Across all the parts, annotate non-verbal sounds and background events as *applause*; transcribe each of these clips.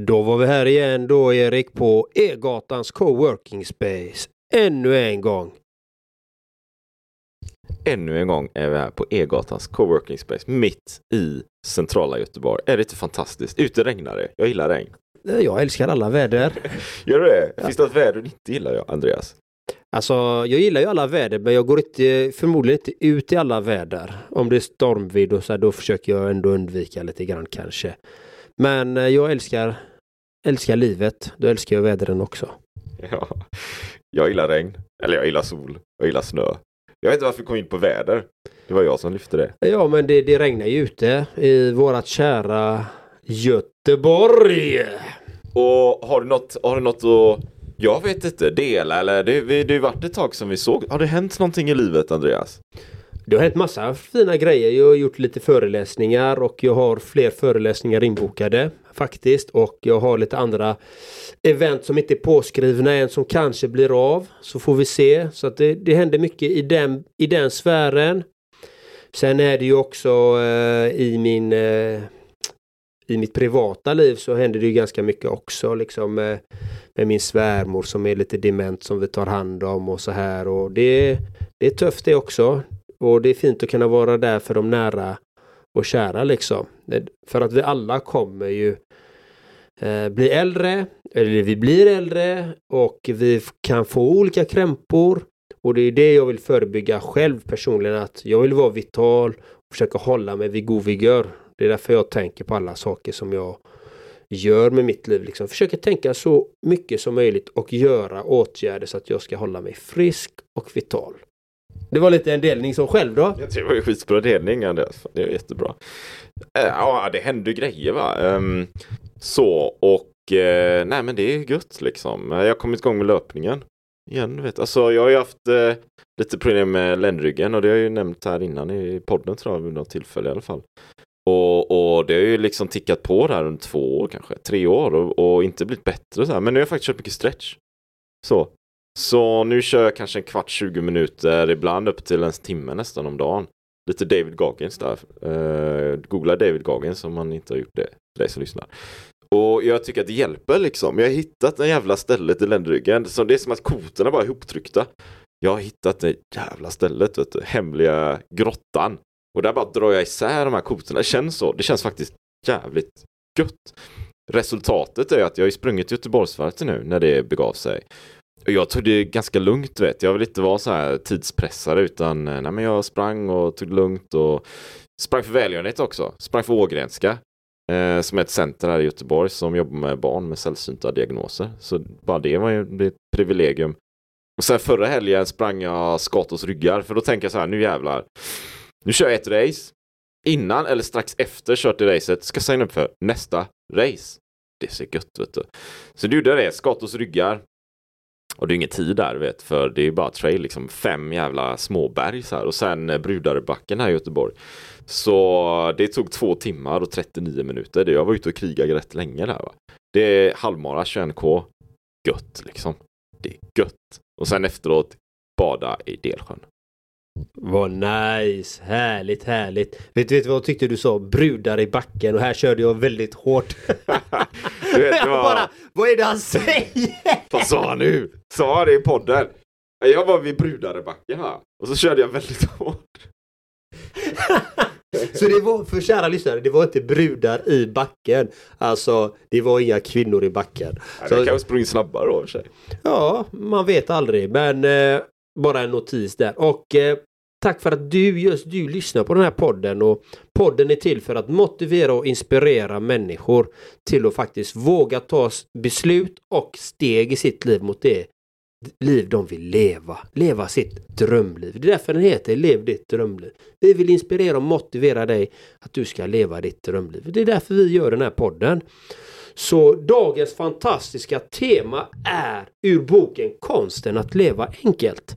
Då var vi här igen då Erik på E-gatans coworking space. Ännu en gång. Ännu en gång är vi här på E-gatans coworking space mitt i centrala Göteborg. Är det inte fantastiskt? Ute regnar det. Jag gillar regn. Jag älskar alla väder. *laughs* Gör du det? Finns det något väder du inte gillar, jag, Andreas? Alltså, jag gillar ju alla väder, men jag går inte, förmodligen inte ut i alla väder. Om det är stormvind och så här, då försöker jag ändå undvika lite grann kanske. Men eh, jag älskar, älskar livet. Då älskar jag vädren också. Ja. Jag gillar regn. Eller jag gillar sol. Jag gillar snö. Jag vet inte varför vi kom in på väder. Det var jag som lyfte det. Ja, men det, det regnar ju ute i vårat kära Göteborg. Och har du något, har du något att, jag vet inte, dela eller? Det, har ju varit ett tag som vi såg. Har det hänt någonting i livet, Andreas? Det har hänt massa fina grejer. Jag har gjort lite föreläsningar och jag har fler föreläsningar inbokade faktiskt. Och jag har lite andra event som inte är påskrivna än som kanske blir av. Så får vi se. Så att det, det händer mycket i den, i den sfären. Sen är det ju också eh, i min eh, i mitt privata liv så händer det ju ganska mycket också liksom med, med min svärmor som är lite dement som vi tar hand om och så här och det, det är tufft det också. Och det är fint att kunna vara där för de nära och kära liksom. För att vi alla kommer ju eh, bli äldre, eller vi blir äldre och vi kan få olika krämpor. Och det är det jag vill förebygga själv personligen att jag vill vara vital och försöka hålla mig vid god vigör. Det är därför jag tänker på alla saker som jag gör med mitt liv. Liksom. Försöker tänka så mycket som möjligt och göra åtgärder så att jag ska hålla mig frisk och vital. Det var lite en delning som själv då. Jag tror det var en skitbra delning Andreas. Det är jättebra. Eh, ja, det händer grejer va. Ehm, så och eh, nej men det är gött liksom. Jag har kommit igång med löpningen. Igen, vet. Alltså jag har ju haft eh, lite problem med ländryggen och det har jag ju nämnt här innan i podden tror jag vid något tillfälle i alla fall. Och, och det har ju liksom tickat på där under två år kanske, tre år och, och inte blivit bättre så här. Men nu har jag faktiskt kört mycket stretch. Så. Så nu kör jag kanske en kvart, 20 minuter, ibland upp till en timme nästan om dagen. Lite David Goggins där. Uh, googla David Goggins om man inte har gjort det, för dig som lyssnar. Och jag tycker att det hjälper liksom. Jag har hittat en jävla stället i ländryggen. Så det är som att kotorna bara är ihoptryckta. Jag har hittat det jävla stället, vet du. Hemliga grottan. Och där bara drar jag isär de här kotorna. Det känns så. Det känns faktiskt jävligt gött. Resultatet är att jag har sprungit Göteborgsvarvet nu när det begav sig. Jag tog det ganska lugnt vet jag. vill inte vara så här tidspressare utan eh, nej, men jag sprang och tog det lugnt och sprang för välgörenhet också. Sprang för Ågrenska. Eh, som är ett center här i Göteborg som jobbar med barn med sällsynta diagnoser. Så bara det var ju ett privilegium. Och sen förra helgen sprang jag Skatos ryggar för då tänker jag så här, nu jävlar. Nu kör jag ett race. Innan eller strax efter kört i racet ska jag signa upp för nästa race. Det ser gött vet du. Så du gjorde det, Skatos ryggar. Och det är ingen tid där vet, för det är bara trail liksom. Fem jävla småberg så här. Och sen eh, Brudarebacken här i Göteborg. Så det tog två timmar och 39 minuter. Jag var ute och krigade rätt länge där va. Det är halvmara 21k. Gött liksom. Det är gött. Och sen efteråt bada i Delsjön. Vad nice, härligt, härligt. Vet du vad jag tyckte du sa? Brudar i backen och här körde jag väldigt hårt. *laughs* du vet, jag bara, vad är det han säger? Vad sa han nu? Sa han det i podden? Jag var vid brudar i backen här och så körde jag väldigt hårt. *laughs* Så det var, för kära lyssnare, det var inte brudar i backen. Alltså, det var inga kvinnor i backen. Ja, så, kanske sprungit snabbare då för sig. Ja, man vet aldrig. Men eh, bara en notis där. Och eh, tack för att du, just du, lyssnar på den här podden. Och podden är till för att motivera och inspirera människor till att faktiskt våga ta beslut och steg i sitt liv mot det liv de vill leva. Leva sitt drömliv. Det är därför den heter Lev ditt drömliv. Vi vill inspirera och motivera dig att du ska leva ditt drömliv. Det är därför vi gör den här podden. Så dagens fantastiska tema är ur boken Konsten att leva enkelt.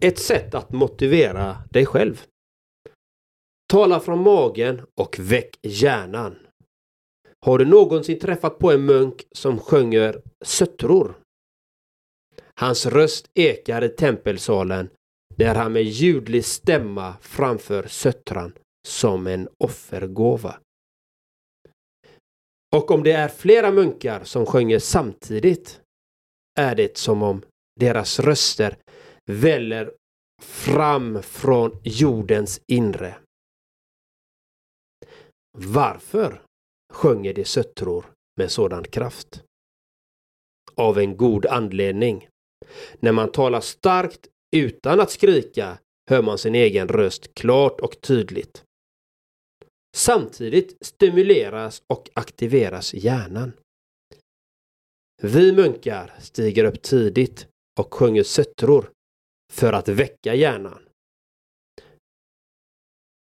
Ett sätt att motivera dig själv. Tala från magen och väck hjärnan. Har du någonsin träffat på en munk som sjunger söttror? Hans röst ekar i tempelsalen när han med ljudlig stämma framför söttran som en offergåva. Och om det är flera munkar som sjunger samtidigt är det som om deras röster väller fram från jordens inre. Varför sjunger de söttror med sådan kraft? Av en god anledning. När man talar starkt utan att skrika hör man sin egen röst klart och tydligt. Samtidigt stimuleras och aktiveras hjärnan. Vi munkar stiger upp tidigt och sjunger söttror för att väcka hjärnan.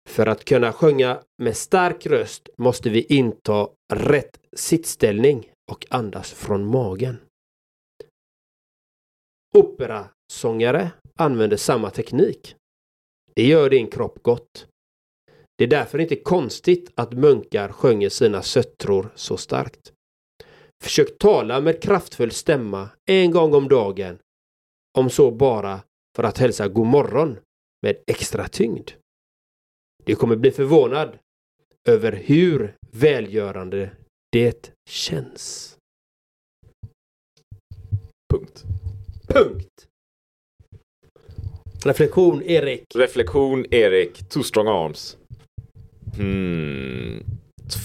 För att kunna sjunga med stark röst måste vi inta rätt sittställning och andas från magen. Operasångare använder samma teknik. Det gör din kropp gott. Det är därför inte konstigt att munkar sjunger sina söttror så starkt. Försök tala med kraftfull stämma en gång om dagen. Om så bara för att hälsa god morgon med extra tyngd. Du kommer bli förvånad över hur välgörande det känns. Punkt. Punkt. Reflektion, Erik. Reflektion, Erik. Two strong arms. Hmm.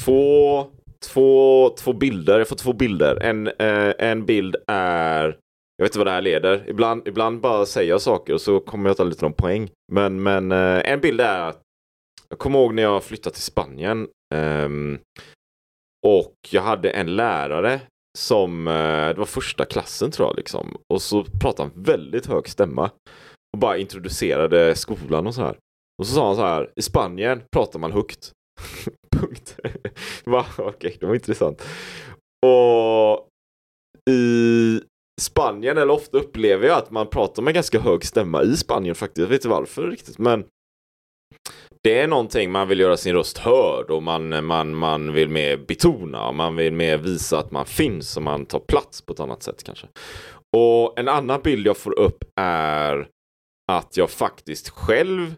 Två, två, två bilder. Jag får två bilder. En, eh, en bild är jag vet inte vad det här leder. Ibland, ibland bara säger jag saker och så kommer jag ta lite någon poäng. Men, men eh, en bild är att jag kommer ihåg när jag flyttade till Spanien. Um, och jag hade en lärare som, eh, det var första klassen tror jag liksom. Och så pratade han väldigt hög stämma. Och bara introducerade skolan och så här. Och så sa han så här, i Spanien pratar man högt. *laughs* Punkt. *laughs* Okej, okay, det var intressant. Och i Spanien, eller ofta upplever jag att man pratar med ganska hög stämma i Spanien faktiskt. Jag vet inte varför riktigt, men det är någonting man vill göra sin röst hörd och man, man, man vill mer betona och man vill mer visa att man finns och man tar plats på ett annat sätt kanske. Och en annan bild jag får upp är att jag faktiskt själv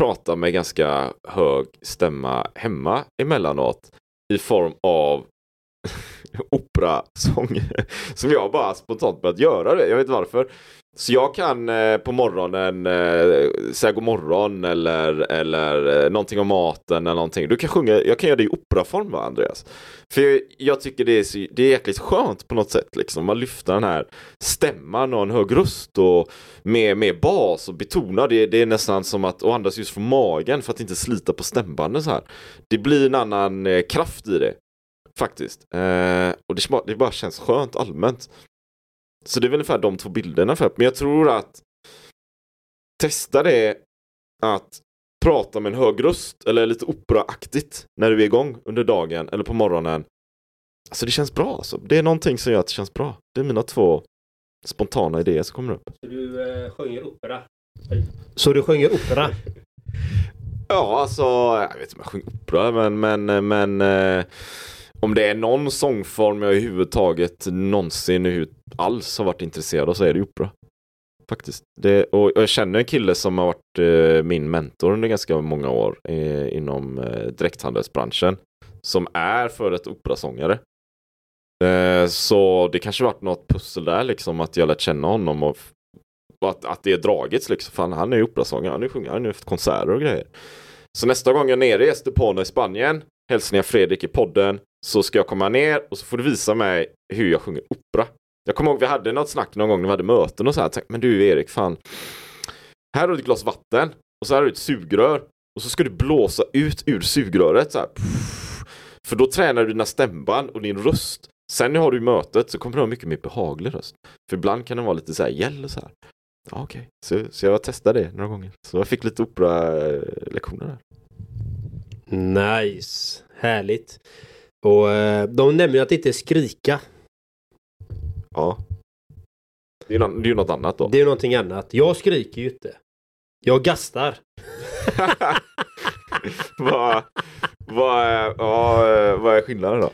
pratar med ganska hög stämma hemma emellanåt i form av operasång *laughs* som jag bara spontant börjat göra det. Jag vet inte varför. Så jag kan eh, på morgonen eh, säga god morgon eller, eller eh, någonting om maten eller någonting. Du kan sjunga, jag kan göra det i operaform va Andreas? För jag, jag tycker det är, så, det är jäkligt skönt på något sätt liksom. Man lyfter den här stämman och en hög röst och med, med bas och betonar det. Det är nästan som att och andas just från magen för att inte slita på stämbanden så här. Det blir en annan eh, kraft i det. Faktiskt. Eh, och det, det bara känns skönt allmänt. Så det är väl ungefär de två bilderna för Men jag tror att testa det att prata med en hög röst eller lite operaaktigt när du är igång under dagen eller på morgonen. Alltså det känns bra alltså. Det är någonting som gör att det känns bra. Det är mina två spontana idéer som kommer upp. Så du eh, sjunger opera? Så du sjunger opera? ja, alltså jag vet inte om jag sjunger opera men men men eh, om det är någon sångform jag överhuvudtaget någonsin alls har varit intresserad av så är det opera. Faktiskt. Det, och, och jag känner en kille som har varit eh, min mentor under ganska många år eh, inom eh, direkthandelsbranschen. Som är för ett operasångare. Eh, så det kanske varit något pussel där liksom att jag lärt känna honom och, och att, att det är dragits liksom. Fan, han är ju operasångare, han är sjunger, han har haft konserter och grejer. Så nästa gång jag är nere i Estepona i Spanien, hälsningar Fredrik i podden, så ska jag komma ner och så får du visa mig hur jag sjunger opera. Jag kommer ihåg vi hade något snack någon gång när vi hade möten och så här. Men du Erik, fan. Här har du ett glas vatten och så här har du ett sugrör och så ska du blåsa ut ur sugröret så här. För då tränar du dina stämband och din röst. Sen har du mötet så kommer du ha mycket mer behaglig röst. För ibland kan den vara lite så här gäll och så här. Ja, Okej, okay. så, så jag testade det några gånger. Så jag fick lite opera-lektioner där. Nice, härligt. Och eh, de nämner att det inte skrika. Ja. Det är, ju något, ju annat då. Det är någonting annat. Jag skriker ju inte. Jag gastar. *laughs* vad, vad, är, ja, vad är skillnaden då?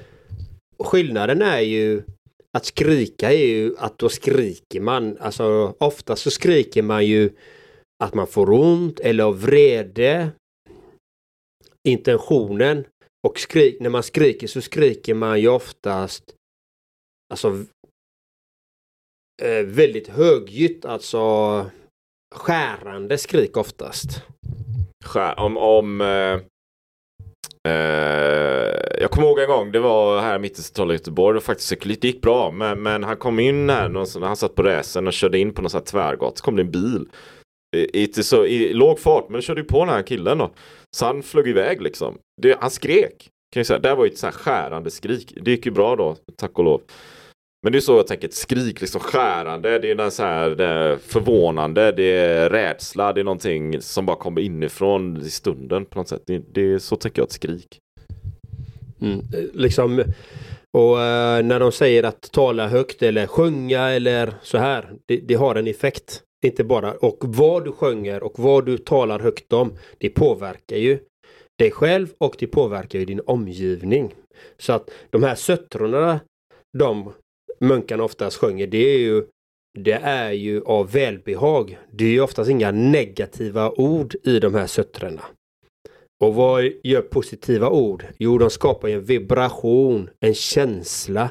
Skillnaden är ju att skrika är ju att då skriker man. Alltså ofta så skriker man ju att man får ont eller av vrede. Intentionen. Och skrik, när man skriker så skriker man ju oftast alltså eh, väldigt högljutt, alltså skärande skrik oftast. Skär, om, om eh, eh, jag kommer ihåg en gång, det var här mitt i centrala Göteborg, det, faktiskt, det gick bra, men, men han kom in här, när han satt på racen och körde in på någon tvärgat. tvärgata, så kom det en bil. I, i, så, I låg fart, men körde ju på den här killen då. Så han flög iväg liksom. Det, han skrek. Kan jag säga. Det här var ju ett så här skärande skrik. Det gick ju bra då, tack och lov. Men det är så jag tänker, ett skrik liksom skärande, det är den så här, det är förvånande, det är rädsla, det är någonting som bara kommer inifrån i stunden på något sätt. Det, det är så tänker jag ett skrik. Mm, liksom, och uh, när de säger att tala högt eller sjunga eller så här, det, det, har en effekt. Inte bara, och vad du sjunger och vad du talar högt om, det påverkar ju dig själv och det påverkar ju din omgivning. Så att de här söttrorna, de munkarna oftast sjunger, det är ju det är ju av välbehag. Det är ju oftast inga negativa ord i de här söttrorna. Och vad gör positiva ord? Jo, de skapar en vibration, en känsla.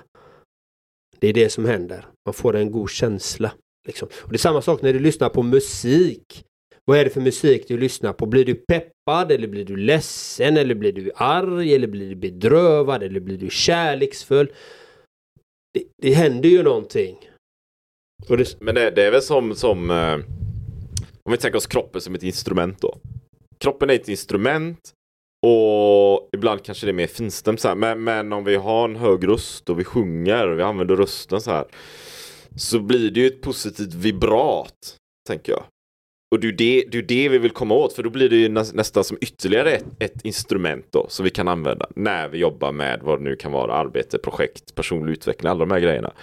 Det är det som händer. Man får en god känsla. Liksom. Och Det är samma sak när du lyssnar på musik. Vad är det för musik du lyssnar på? Blir du peppad eller blir du ledsen eller blir du arg eller blir du bedrövad eller blir du kärleksfull? det, det händer ju någonting. Det... Men det, det, är väl som, som eh, om vi tänker oss kroppen som ett instrument då. Kroppen är ett instrument och ibland kanske det är mer finstämt så här. Men, men om vi har en hög röst och vi sjunger och vi använder rösten så här. Så blir det ju ett positivt vibrat, tänker jag. Och det är det, det, är det vi vill komma åt för då blir det ju nästan som ytterligare ett, ett, instrument då som vi kan använda när vi jobbar med vad det nu kan vara, arbete, projekt, personlig utveckling, alla de här grejerna.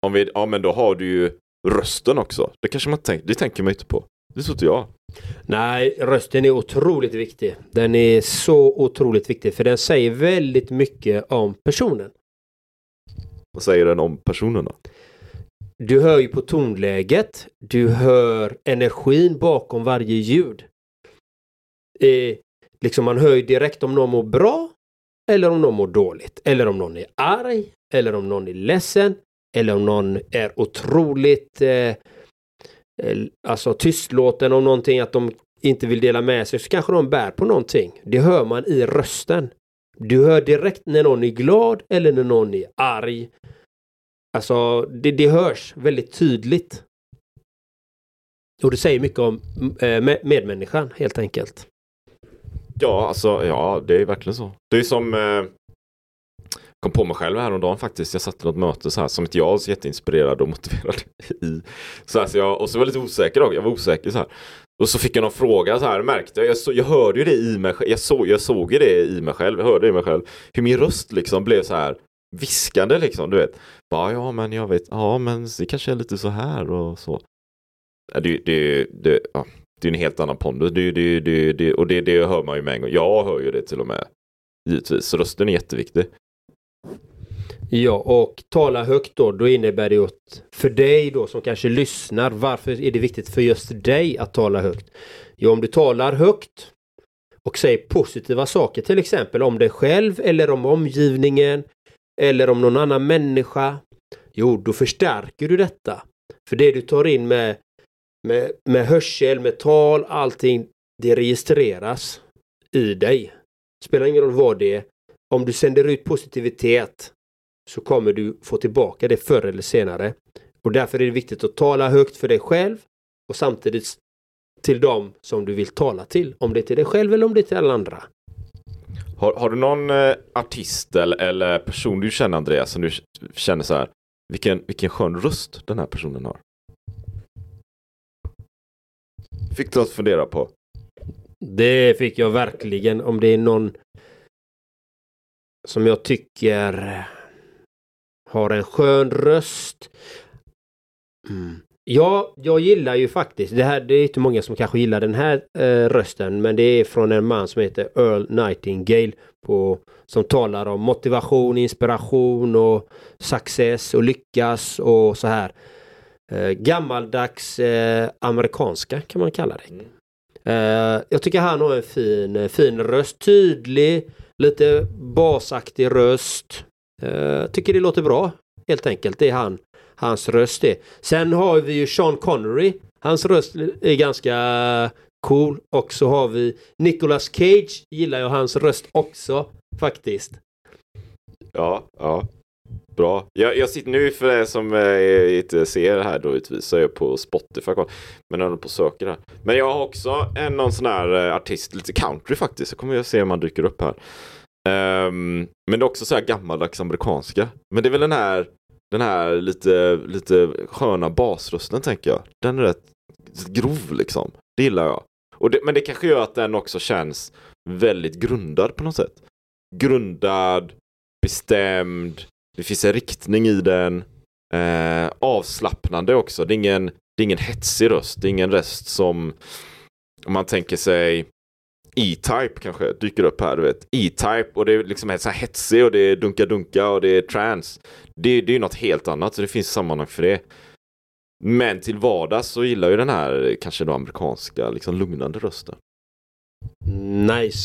Om vi, ja men då har du ju rösten också. Det kanske man tänker, det tänker man inte på. Det tror inte jag. Nej, rösten är otroligt viktig. Den är så otroligt viktig för den säger väldigt mycket om personen. Vad säger den om personen då? Du hör ju på tonläget. Du hör energin bakom varje ljud. Eh, liksom man hör ju direkt om någon mår bra eller om någon mår dåligt. Eller om någon är arg eller om någon är ledsen. Eller om någon är otroligt eh, eh alltså tystlåten om någonting att de inte vill dela med sig så kanske de bär på någonting. Det hör man i rösten. Du hör direkt när någon är glad eller när någon är arg Alltså det, det hörs väldigt tydligt. Och det säger mycket om eh, medmänniskan helt enkelt. Ja, alltså ja, det är verkligen så. Det är som eh, kom på mig själv häromdagen faktiskt. Jag satt i något möte så här som inte jag var så jätteinspirerad och motiverad i. Så här, så jag, och så var jag lite osäker också. Jag var osäker så här. Och så fick jag någon fråga så här, märkte jag, jag, så, jag hörde ju det i mig själv. Jag, så, jag såg ju det i mig själv, jag hörde det i mig själv. Hur min röst liksom blev så här viskande liksom, du vet. Bara, ja, men jag vet, ja, men det kanske är lite så här och så. Det, det, det, ja, det är en helt annan pondus. Det, det, det, det, och det, det hör man ju med en gång. Jag hör ju det till och med. Givetvis. Så rösten är jätteviktig. Ja, och tala högt då, då innebär det ju att för dig då som kanske lyssnar, varför är det viktigt för just dig att tala högt? Jo, om du talar högt och säger positiva saker, till exempel om dig själv eller om omgivningen eller om någon annan människa. Jo, då förstärker du detta. För det du tar in med, med, med hörsel, med tal, allting, det registreras i dig. Spelar ingen roll vad det är. Om du sänder ut positivitet så kommer du få tillbaka det förr eller senare. Och därför är det viktigt att tala högt för dig själv och samtidigt till dem som du vill tala till. Om det är till dig själv eller om det är till alla andra. Har, har du någon eh, artist eller, eller person du känner Andreas som du känner så här vilken, vilken skön röst den här personen har? Fick du att fundera på? Det fick jag verkligen. Om det är någon som jag tycker har en skön röst. Mm. Ja, jag gillar ju faktiskt, det här det är inte många som kanske gillar den här eh, rösten, men det är från en man som heter Earl Nightingale på, som talar om motivation, inspiration och success och lyckas och så här. Eh, gammaldags eh, amerikanska kan man kalla det. Mm. Eh, jag tycker han har en fin, fin röst, tydlig, lite basaktig röst. Uh, tycker det låter bra helt enkelt. Det är han, hans röst är Sen har vi ju Sean Connery. Hans röst är ganska cool. Och så har vi Nicolas Cage. Gillar jag hans röst också faktiskt. Ja, ja. Bra. Jag, jag sitter nu för er som eh, inte ser det här då utvisar jag på Spotify. Men jag håller på och söker här. Men jag har också en någon sån här eh, artist, lite country faktiskt. Så kommer jag se om han dyker upp här. Um, men det är också så här gammaldags amerikanska. Men det är väl den här, den här lite, lite sköna basrösten tänker jag. Den är rätt grov liksom. Det gillar jag. Och det, men det kanske gör att den också känns väldigt grundad på något sätt. Grundad, bestämd, det finns en riktning i den. Eh, avslappnande också. Det är, ingen, det är ingen hetsig röst. Det är ingen röst som om man tänker sig E-Type kanske dyker upp här, du vet. E-Type och det är liksom så här hetsig och det är dunka-dunka och det är trans. Det, det är ju något helt annat så det finns sammanhang för det. Men till vardags så gillar ju den här kanske då amerikanska liksom lugnande rösten. Nice.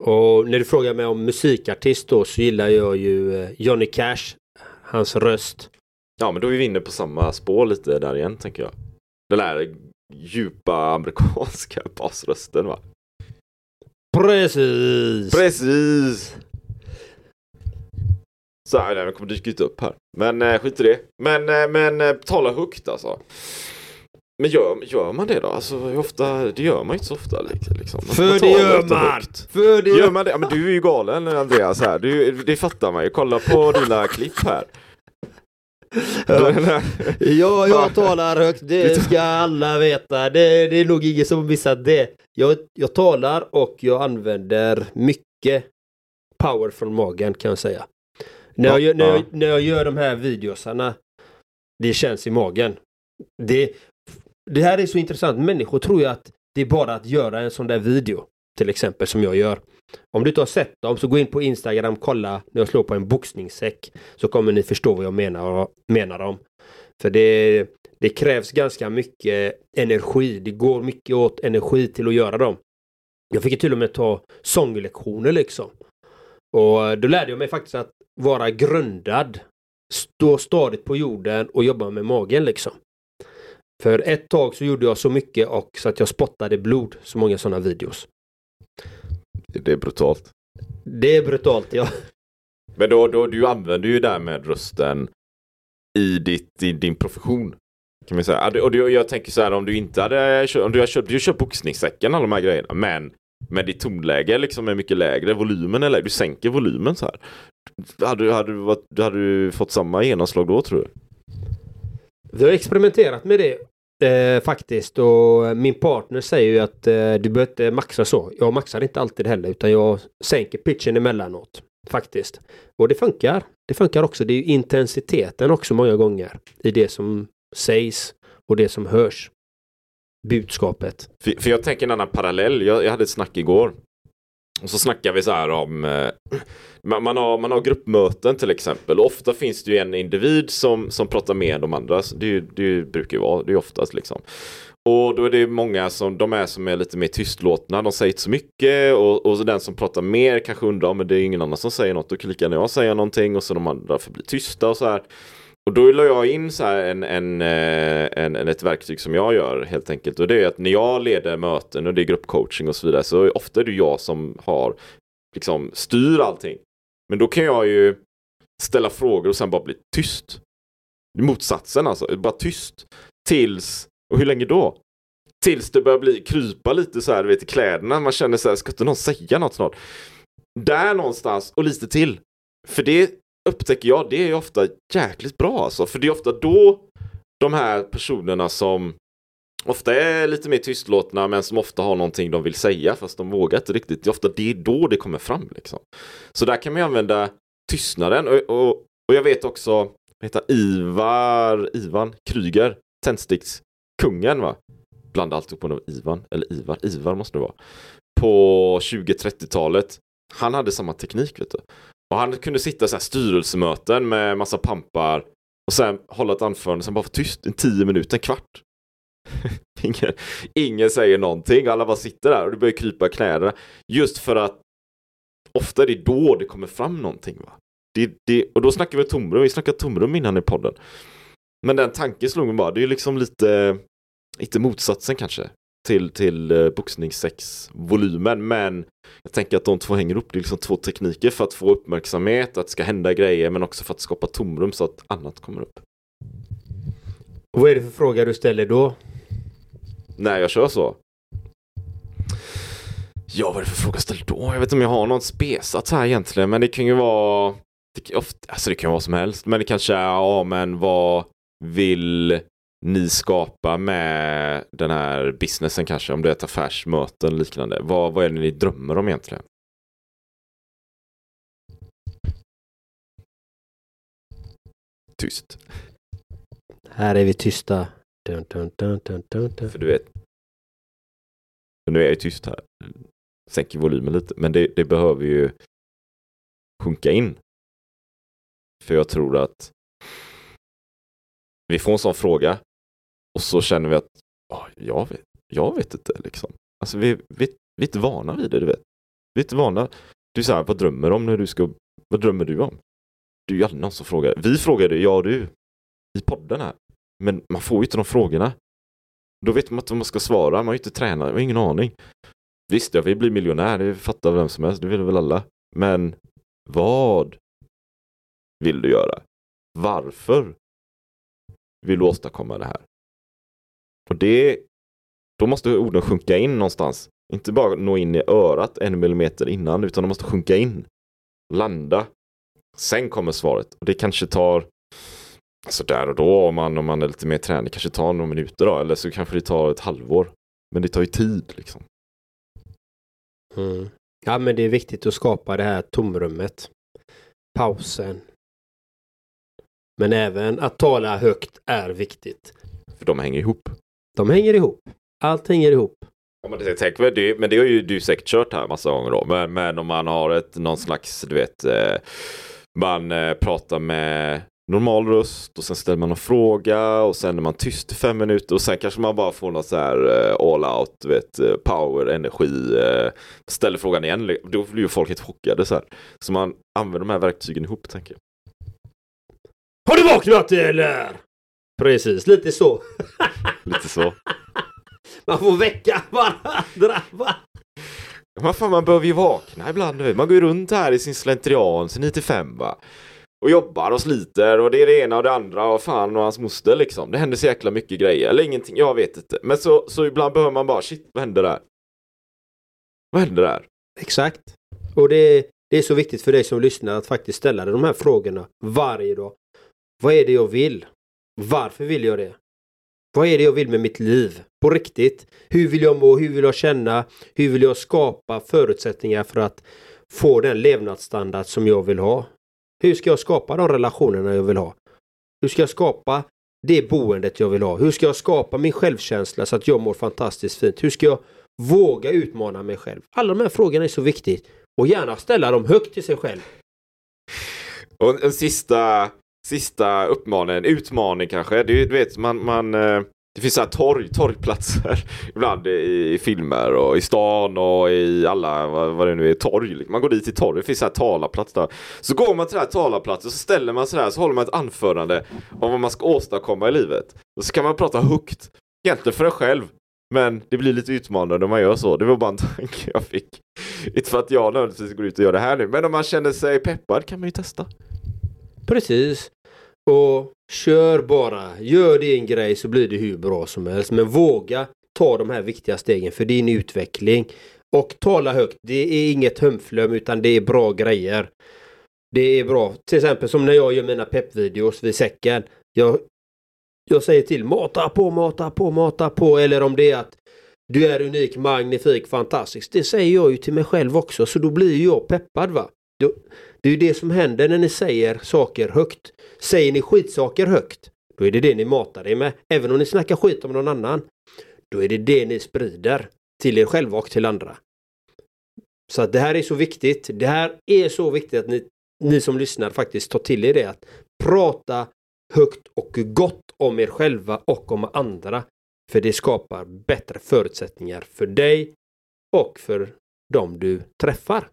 Och när du frågar mig om musikartist då så gillar jag ju eh, Johnny Cash. Hans röst. Ja, men då är vi inne på samma spår lite där igen, tänker jag. Den där djupa amerikanska *laughs* basrösten, va? Precis! Precis! Så här, den kommer dyka ut upp här. Men eh, skit i det. Men, eh, men eh, tala högt alltså. Men gör, gör man det då? Alltså ofta, det gör man inte så ofta liksom. För det gör man! För det Gör man det? Ja, men du är ju galen Andreas här. Du, det fattar man ju. Kolla på dina klipp här. Ja, jag talar högt. Det ska alla veta. Det, det är nog ingen som missat det. Jag, jag talar och jag använder mycket power från magen kan jag säga. När, Ja, jag, när, ja. jag, när jag gör de här videosarna, det känns i magen. Det, det här är så intressant. Människor tror ju att det är bara att göra en sån där video. Till exempel som jag gör. Om du inte har sett dem så gå in på Instagram, kolla när jag slår på en boxningssäck. Så kommer ni förstå vad jag menar, menar om. För det, det krävs ganska mycket energi. Det går mycket åt energi till att göra dem. Jag fick ju till och med ta sånglektioner liksom. Och eh, då lärde jag mig faktiskt att vara grundad. Stå stadigt på jorden och jobba med magen liksom. För ett tag så gjorde jag så mycket och så att jag spottade blod. Så många sådana videos. Det är brutalt. Det är brutalt ja. Men då, då du använder ju där med rösten i, ditt, i din profession. Kan man säga. Och jag tänker så här om du inte hade om du har köpt, du köpt boxningssäcken alla de här grejerna. Men men ditt tonläge liksom är mycket lägre, volymen är lägre, du sänker volymen så här. Hade, hade, du, hade du fått samma genomslag då tror du? Vi har experimenterat med det eh, faktiskt och min partner säger ju att eh, du behöver inte maxa så. Jag maxar inte alltid heller utan jag sänker pitchen emellanåt. Faktiskt. Och det funkar. Det funkar också. Det är intensiteten också många gånger i det som sägs och det som hörs budskapet. För, för jag tänker en annan parallell. Jag, jag hade ett snack igår. Och så snackar vi så här om eh, man, man, har, man har gruppmöten till exempel. Och ofta finns det ju en individ som, som pratar mer än de andra. Det, det brukar ju vara, det är oftast liksom. Och då är det många som, de är som är lite mer tystlåtna, de säger inte så mycket och, och så den som pratar mer kanske undrar, men det är ingen annan som säger något, då kan lika gärna jag säga någonting och så de andra förblir tysta och så här. Och då la jag in så en, en, eh, en, en, ett verktyg som jag gör helt enkelt. Och det är att när jag leder möten och det är gruppcoaching och så vidare så ofta är det jag som har liksom styr allting. Men då kan jag ju ställa frågor och sen bara bli tyst. Motsatsen alltså, bara tyst. Tills, och hur länge då? Tills det börjar bli, krypa lite så här, du vet, i kläderna. Man känner så här, ska inte någon säga något snart? Där någonstans och lite till. För det upptäcker jag, det är ofta jäkligt bra alltså. För det är ofta då de här personerna som ofta är lite mer tystlåtna men som ofta har någonting de vill säga fast de vågar inte riktigt. Det är ofta det är då det kommer fram. Liksom. Så där kan man använda tystnaden och, och, och jag vet också heter Ivar, Ivan Kryger, tändstickskungen va? Blanda alltihop på någon Ivan, eller Ivar, Ivar måste det vara. På 20-30-talet. Han hade samma teknik vet du. Och han kunde sitta så här styrelsemöten med massa pampar och sen hålla ett anförande, sen bara vara tyst i tio minuter, en kvart. *laughs* ingen, ingen säger någonting, alla bara sitter där och det börjar krypa knäna. Just för att ofta är det då det kommer fram någonting. Va? Det, det, och då snackar vi tomrum, vi snackade tomrum innan i podden. Men den tanken slog mig bara, det är liksom lite, lite motsatsen kanske till, till uh, boxningssex-volymen. Men jag tänker att de två hänger upp. Det är liksom två tekniker för att få uppmärksamhet, att det ska hända grejer, men också för att skapa tomrum så att annat kommer upp. Och vad är det för fråga du ställer då? När jag kör så? Ja, vad är det för fråga jag ställer då? Jag vet inte om jag har något spesat här egentligen, men det kan ju vara det, ofta, alltså det kan vara som helst, men det kanske är, ja men vad vill ni skapa med den här businessen kanske? Om det är ett affärsmöten liknande. Vad, vad är det ni drömmer om egentligen? Tyst. Här är vi tysta. Dun, dun, dun, dun, dun, dun. För du vet. För nu är jag tyst här. Sänker volymen lite. Men det, det behöver ju sjunka in. För jag tror att vi får en sån fråga och så känner vi att oh, jag, vet, jag vet inte liksom. Alltså vi, vi, vi är inte vana vid det, du vet. Vi är inte vana. Du säger vad drömmer du om när du ska, vad drömmer du om? Det är ju aldrig någon som frågar. Vi frågade, ja du, i podden här. Men man får ju inte de frågorna. Då vet man inte vad man ska svara, man har ju inte tränat, man har ingen aning. Visst, jag vill bli miljonär, det fattar vem som helst, det vill väl alla. Men vad vill du göra? Varför vill du åstadkomma det här? Och det, då måste orden sjunka in någonstans. Inte bara nå in i örat en millimeter innan, utan de måste sjunka in. Landa. Sen kommer svaret. Och det kanske tar Alltså där och då om man, om man är lite mer tränad, kanske tar några minuter då, eller så kanske det tar ett halvår. Men det tar ju tid liksom. Mm. Ja men det är viktigt att skapa det här tomrummet. Pausen. Men även att tala högt är viktigt. För de hänger ihop. De hänger ihop. Allt hänger ihop. Ja, men, det, tänk, det, men det har ju du säkert kört här massa gånger då. Men, men om man har ett, någon slags, du vet, eh, man eh, pratar med normal röst och sen ställer man en fråga och sen är man tyst i fem minuter och sen kanske man bara får något så här eh, all out, du vet, power, energi. Ställer frågan igen, då blir ju folk helt chockade så här. Så man använder de här verktygen ihop, tänker jag. Har du vaknat eller? Precis, lite så. *laughs* Lite så. *laughs* Man får väcka varandra. Va? Men fan, man behöver ju vakna ibland. nu. Man går ju runt här i sin slentrian, sin 9 till 5 va. Och jobbar och sliter och det är det ena och det andra och fan och hans moster liksom. Det händer så jäkla mycket grejer. Eller ingenting, jag vet inte. Men så, så ibland behöver man bara, shit vad hände där? Vad hände där? Exakt. Och det, det är så viktigt för dig som lyssnar att faktiskt ställa dig de här frågorna varje dag. Vad är det jag vill? Varför vill jag det? Vad är det jag vill med mitt liv? På riktigt. Hur vill jag må? Hur vill jag känna? Hur vill jag skapa förutsättningar för att få den levnadsstandard som jag vill ha? Hur ska jag skapa de relationerna jag vill ha? Hur ska jag skapa det boendet jag vill ha? Hur ska jag skapa min självkänsla så att jag mår fantastiskt fint? Hur ska jag våga utmana mig själv? Alla de här frågorna är så viktiga. Och gärna ställa dem högt till sig själv. Och en sista, sista uppmaningen, utmaning kanske. Det, är du vet, man, man, eh, det finns så här torg, torgplatser *laughs* ibland i, i filmer och i stan och i alla, vad, vad det nu är, torg. Man går dit till torg, det finns så här talarplats där. Så går man till den här talarplatsen och så ställer man sig där så håller man ett anförande om vad man ska åstadkomma i livet. Och så kan man prata högt, egentligen för en själv. Men det blir lite utmanande när man gör så. Det var bara en *laughs* tanke jag fick. Inte för att jag nödvändigtvis går ut och gör det här nu, men om man känner sig peppad kan man ju testa. Precis. Och kör bara. Gör din grej så blir det hur bra som helst. Men våga ta de här viktiga stegen för din utveckling. Och tala högt. Det är inget hömflöm utan det är bra grejer. Det är bra. Till exempel som när jag gör mina peppvideos vid säcken. Jag, jag säger till mata på, mata på, mata på. Eller om det är att du är unik, magnifik, fantastisk. Det säger jag ju till mig själv också. Så då blir jag peppad va. Då, det är ju det som händer när ni säger saker högt. Säger ni skitsaker högt, då är det det ni matar er med. Även om ni snackar skit om någon annan, då är det det ni sprider till er själva och till andra. Så att det här är så viktigt. Det här är så viktigt att ni, ni som lyssnar faktiskt tar till er det. Att prata högt och gott om er själva och om andra. För det skapar bättre förutsättningar för dig och för dem du träffar.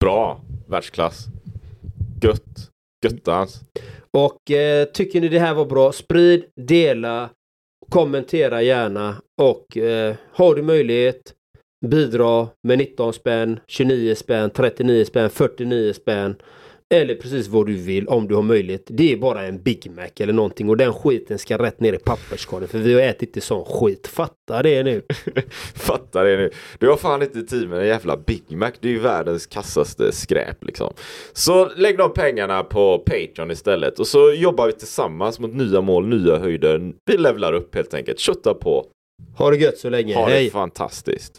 Bra, världsklass. Gött. Göttans. Och eh, tycker ni det här var bra, sprid, dela, kommentera gärna och eh, har du möjlighet bidra med 19 spänn, 29 spänn, 39 spänn, 49 spänn. Eller precis vad du vill om du har möjlighet. Det är bara en Big Mac eller någonting och den skiten ska rätt ner i papperskorgen för vi har ätit inte sån skit. Fatta det nu. *laughs* Fatta det nu. Du har fan inte tid med en jävla Big Mac. Det är ju världens kassaste skräp liksom. Så lägg de pengarna på Patreon istället och så jobbar vi tillsammans mot nya mål, nya höjder. Vi levlar upp helt enkelt. Kötta på. Ha det gött så länge. Ha Hej! det fantastiskt.